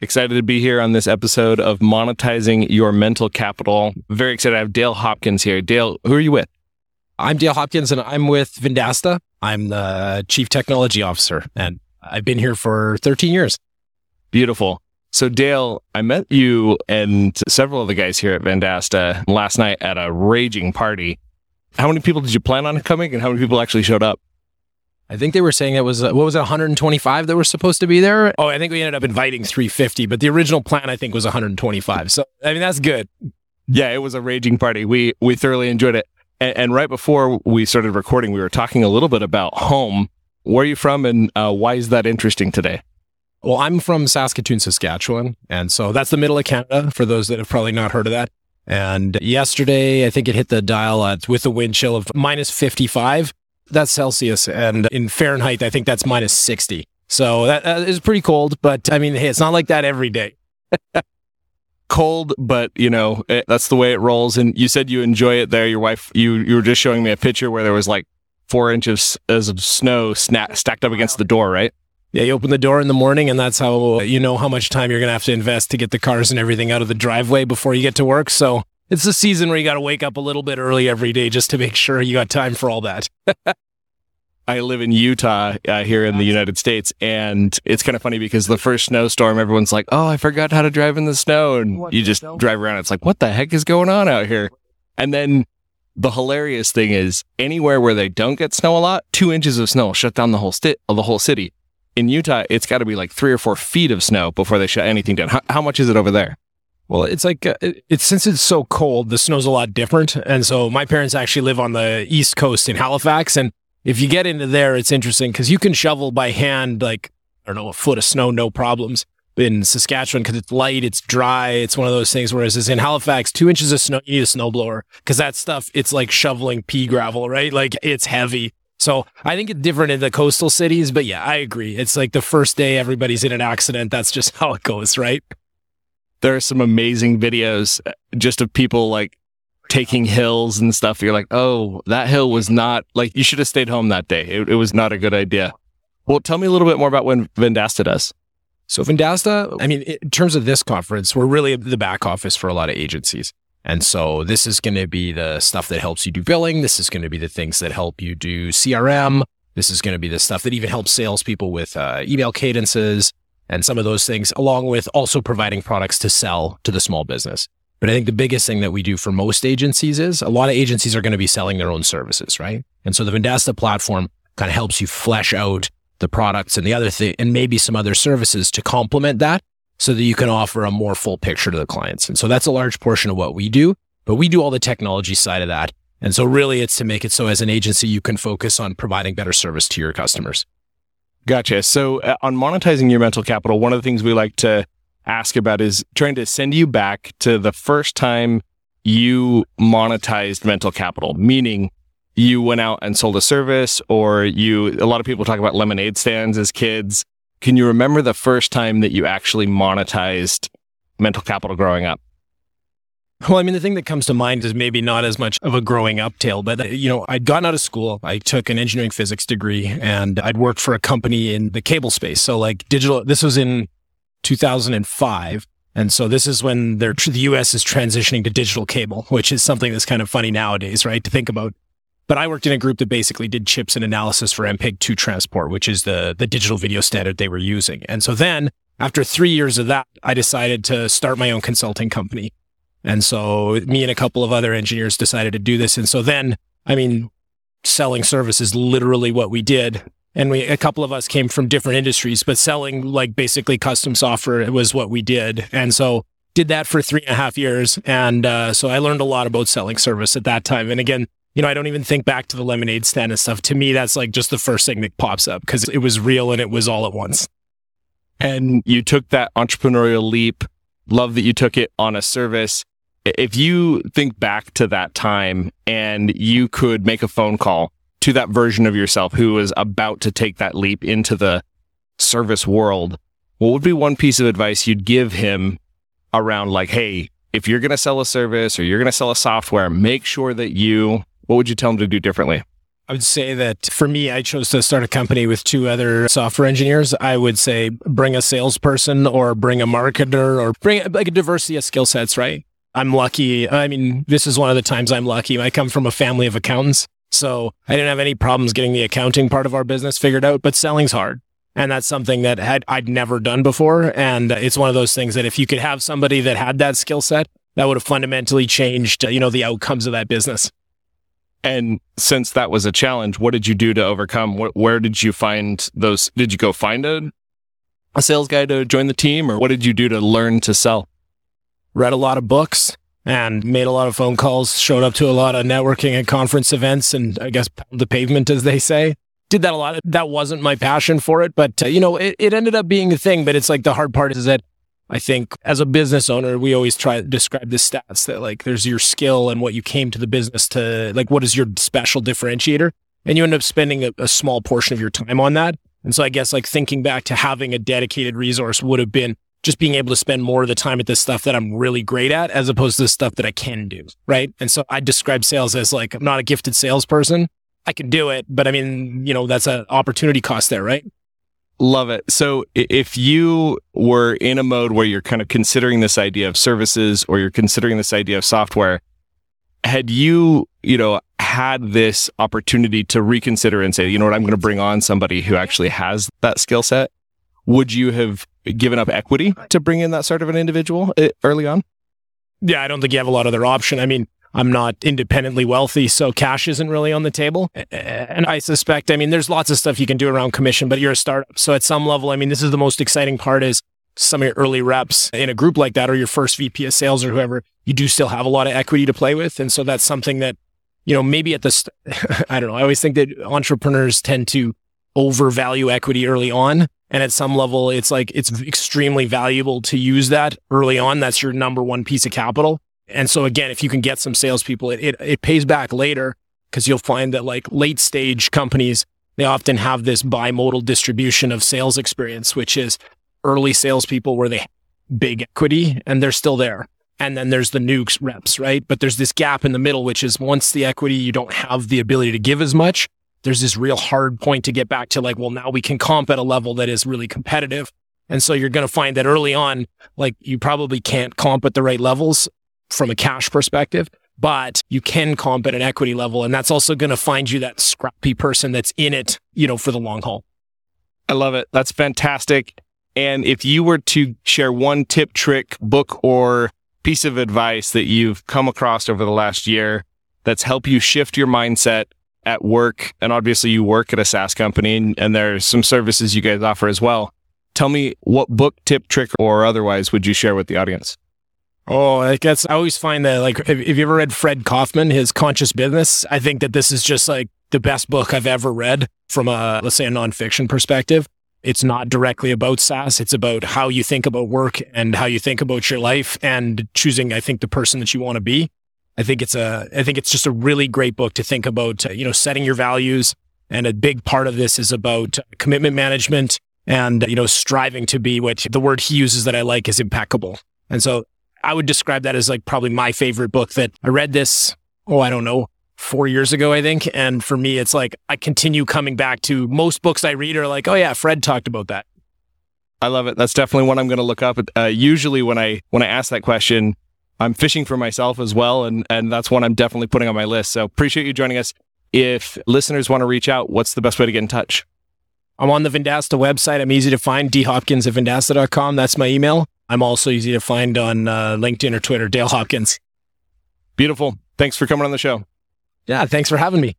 Excited to be here on this episode of Monetizing Your Mental Capital. Very excited. I have Dale Hopkins here. Dale, who are you with? I'm Dale Hopkins and I'm with Vendasta. I'm the Chief Technology Officer and I've been here for 13 years. Beautiful. So, Dale, I met you and several of the guys here at Vendasta last night at a raging party. How many people did you plan on coming and how many people actually showed up? I think they were saying it was, uh, what was it, 125 that were supposed to be there? Oh, I think we ended up inviting 350, but the original plan, I think, was 125. So, I mean, that's good. Yeah, it was a raging party. We, we thoroughly enjoyed it. And, and right before we started recording, we were talking a little bit about home. Where are you from and uh, why is that interesting today? Well, I'm from Saskatoon, Saskatchewan. And so that's the middle of Canada for those that have probably not heard of that. And yesterday, I think it hit the dial at, with a wind chill of minus 55 that's Celsius. And in Fahrenheit, I think that's minus 60. So that, that is pretty cold. But I mean, hey, it's not like that every day. cold, but you know, it, that's the way it rolls. And you said you enjoy it there. Your wife, you, you were just showing me a picture where there was like four inches of snow sna- stacked up against the door, right? Yeah, you open the door in the morning, and that's how uh, you know how much time you're going to have to invest to get the cars and everything out of the driveway before you get to work. So it's the season where you got to wake up a little bit early every day just to make sure you got time for all that. I live in Utah uh, here in the United States, and it's kind of funny because the first snowstorm, everyone's like, "Oh, I forgot how to drive in the snow," and you just drive around. It's like, "What the heck is going on out here?" And then the hilarious thing is, anywhere where they don't get snow a lot, two inches of snow will shut down the whole sti- the whole city. In Utah, it's got to be like three or four feet of snow before they shut anything down. How, how much is it over there? Well, it's like uh, it's since it's so cold, the snow's a lot different. And so my parents actually live on the east coast in Halifax, and if you get into there, it's interesting because you can shovel by hand like I don't know a foot of snow, no problems. In Saskatchewan, because it's light, it's dry, it's one of those things. Whereas in Halifax, two inches of snow, you need a snowblower because that stuff, it's like shoveling pea gravel, right? Like it's heavy. So I think it's different in the coastal cities, but yeah, I agree. It's like the first day everybody's in an accident. That's just how it goes, right? There are some amazing videos uh, just of people like taking hills and stuff. You're like, oh, that hill was not like you should have stayed home that day. It, it was not a good idea. Well, tell me a little bit more about when Vendasta does. So Vendasta, I mean, in terms of this conference, we're really the back office for a lot of agencies. And so this is going to be the stuff that helps you do billing. This is going to be the things that help you do CRM. This is going to be the stuff that even helps salespeople with uh, email cadences and some of those things, along with also providing products to sell to the small business. But I think the biggest thing that we do for most agencies is a lot of agencies are going to be selling their own services, right? And so the Vendasta platform kind of helps you flesh out the products and the other thing, and maybe some other services to complement that so that you can offer a more full picture to the clients. And so that's a large portion of what we do, but we do all the technology side of that. And so really it's to make it so as an agency, you can focus on providing better service to your customers. Gotcha. So uh, on monetizing your mental capital, one of the things we like to ask about is trying to send you back to the first time you monetized mental capital, meaning you went out and sold a service or you, a lot of people talk about lemonade stands as kids. Can you remember the first time that you actually monetized mental capital growing up? Well, I mean, the thing that comes to mind is maybe not as much of a growing up tale, but uh, you know, I'd gotten out of school. I took an engineering physics degree and I'd worked for a company in the cable space. So like digital, this was in 2005. And so this is when the US is transitioning to digital cable, which is something that's kind of funny nowadays, right? To think about. But I worked in a group that basically did chips and analysis for MPEG 2 transport, which is the, the digital video standard they were using. And so then after three years of that, I decided to start my own consulting company. And so me and a couple of other engineers decided to do this. And so then, I mean, selling service is literally what we did and we a couple of us came from different industries, but selling like basically custom software was what we did, and so did that for three and a half years, and uh, so I learned a lot about selling service at that time. And again, you know, I don't even think back to the lemonade stand and stuff. To me, that's like just the first thing that pops up because it was real and it was all at once. And you took that entrepreneurial leap. Love that you took it on a service. If you think back to that time and you could make a phone call to that version of yourself who was about to take that leap into the service world, what would be one piece of advice you'd give him around like, hey, if you're going to sell a service or you're going to sell a software, make sure that you, what would you tell him to do differently? I would say that for me, I chose to start a company with two other software engineers. I would say bring a salesperson or bring a marketer or bring like a diversity of skill sets, right? I'm lucky. I mean, this is one of the times I'm lucky. I come from a family of accountants. So I didn't have any problems getting the accounting part of our business figured out, but selling's hard. And that's something that had, I'd never done before. And it's one of those things that if you could have somebody that had that skill set, that would have fundamentally changed, you know, the outcomes of that business. And since that was a challenge, what did you do to overcome? where did you find those? Did you go find a, a sales guy to join the team, or what did you do to learn to sell? Read a lot of books and made a lot of phone calls, showed up to a lot of networking and conference events, and I guess the pavement, as they say. Did that a lot. That wasn't my passion for it, but uh, you know, it, it ended up being a thing. But it's like the hard part is that I think as a business owner, we always try to describe the stats that like there's your skill and what you came to the business to like what is your special differentiator. And you end up spending a, a, small portion of your time on that. And so I guess like thinking back to having a dedicated resource would have been just being able to spend more of the time at this stuff that I'm really great at as opposed to the stuff that I can do. Right. And so I describe sales as like, I'm not a gifted salesperson. I can do it, but I mean, you know, that's an opportunity cost there, right? Love it. So if you were in a mode where you're kind of considering this idea of services or you're considering this idea of software, had you, you know, had this opportunity to reconsider and say, you know what, I'm going to bring on somebody who actually has that skill set, would you have given up equity to bring in that sort of an individual eh, early on? Yeah, I don't think you have a lot other option. I mean, I'm not independently wealthy, so cash isn't really on the table. And I suspect, I mean, there's lots of stuff you can do around commission, but you're a startup. So at some level, I mean, this is the most exciting part is some of your early reps in a group like that or your first VP of sales or whoever, you do still have a lot of equity to play with. And so that's something that, you know, maybe at the, st- I don't know. I always think that entrepreneurs tend to overvalue equity early on. And at some level, it's like, it's extremely valuable to use that early on. That's your number one piece of capital. And so again, if you can get some salespeople, it, it, it pays back later because you'll find that like late stage companies, they often have this bimodal distribution of sales experience, which is early salespeople where they big equity and they're still there. And then there's the nukes reps, right? But there's this gap in the middle, which is once the equity, you don't have the ability to give as much. There's this real hard point to get back to like, well, now we can comp at a level that is really competitive. And so you're going to find that early on, like you probably can't comp at the right levels from a cash perspective, but you can comp at an equity level. And that's also going to find you that scrappy person that's in it, you know, for the long haul. I love it. That's fantastic. And if you were to share one tip, trick, book, or piece of advice that you've come across over the last year that's helped you shift your mindset at work, and obviously you work at a SaaS company and, and there's some services you guys offer as well. Tell me what book, tip, trick, or otherwise would you share with the audience? Oh, I guess I always find that like, have, have you ever read Fred Kofman, his Conscious Business? I think that this is just like the best book I've ever read from a, let's say, a nonfiction perspective. It's not directly about SaaS. It's about how you think about work and how you think about your life and choosing, I think, the person that you want to be. I think it's a, I think it's just a really great book to think about, uh, you know, setting your values. And a big part of this is about commitment management and, you know, striving to be what the word he uses that I like is impeccable. And so I would describe that as like probably my favorite book that I read this, oh, I don't know, four years ago, I think. And for me, it's like I continue coming back to most books I read are like, oh yeah, Fred talked about that. I love it. That's definitely one I'm going to look up. Uh, usually when I, when I ask that question, I'm fishing for myself as well. And, and that's one I'm definitely putting on my list. So appreciate you joining us. If listeners want to reach out, what's the best way to get in touch? I'm on the Vendasta website. I'm easy to find. dhopkins at vendasta.com. That's my email. I'm also easy to find on uh, LinkedIn or Twitter, Dale Hopkins. Beautiful. Thanks for coming on the show. Yeah, thanks for having me.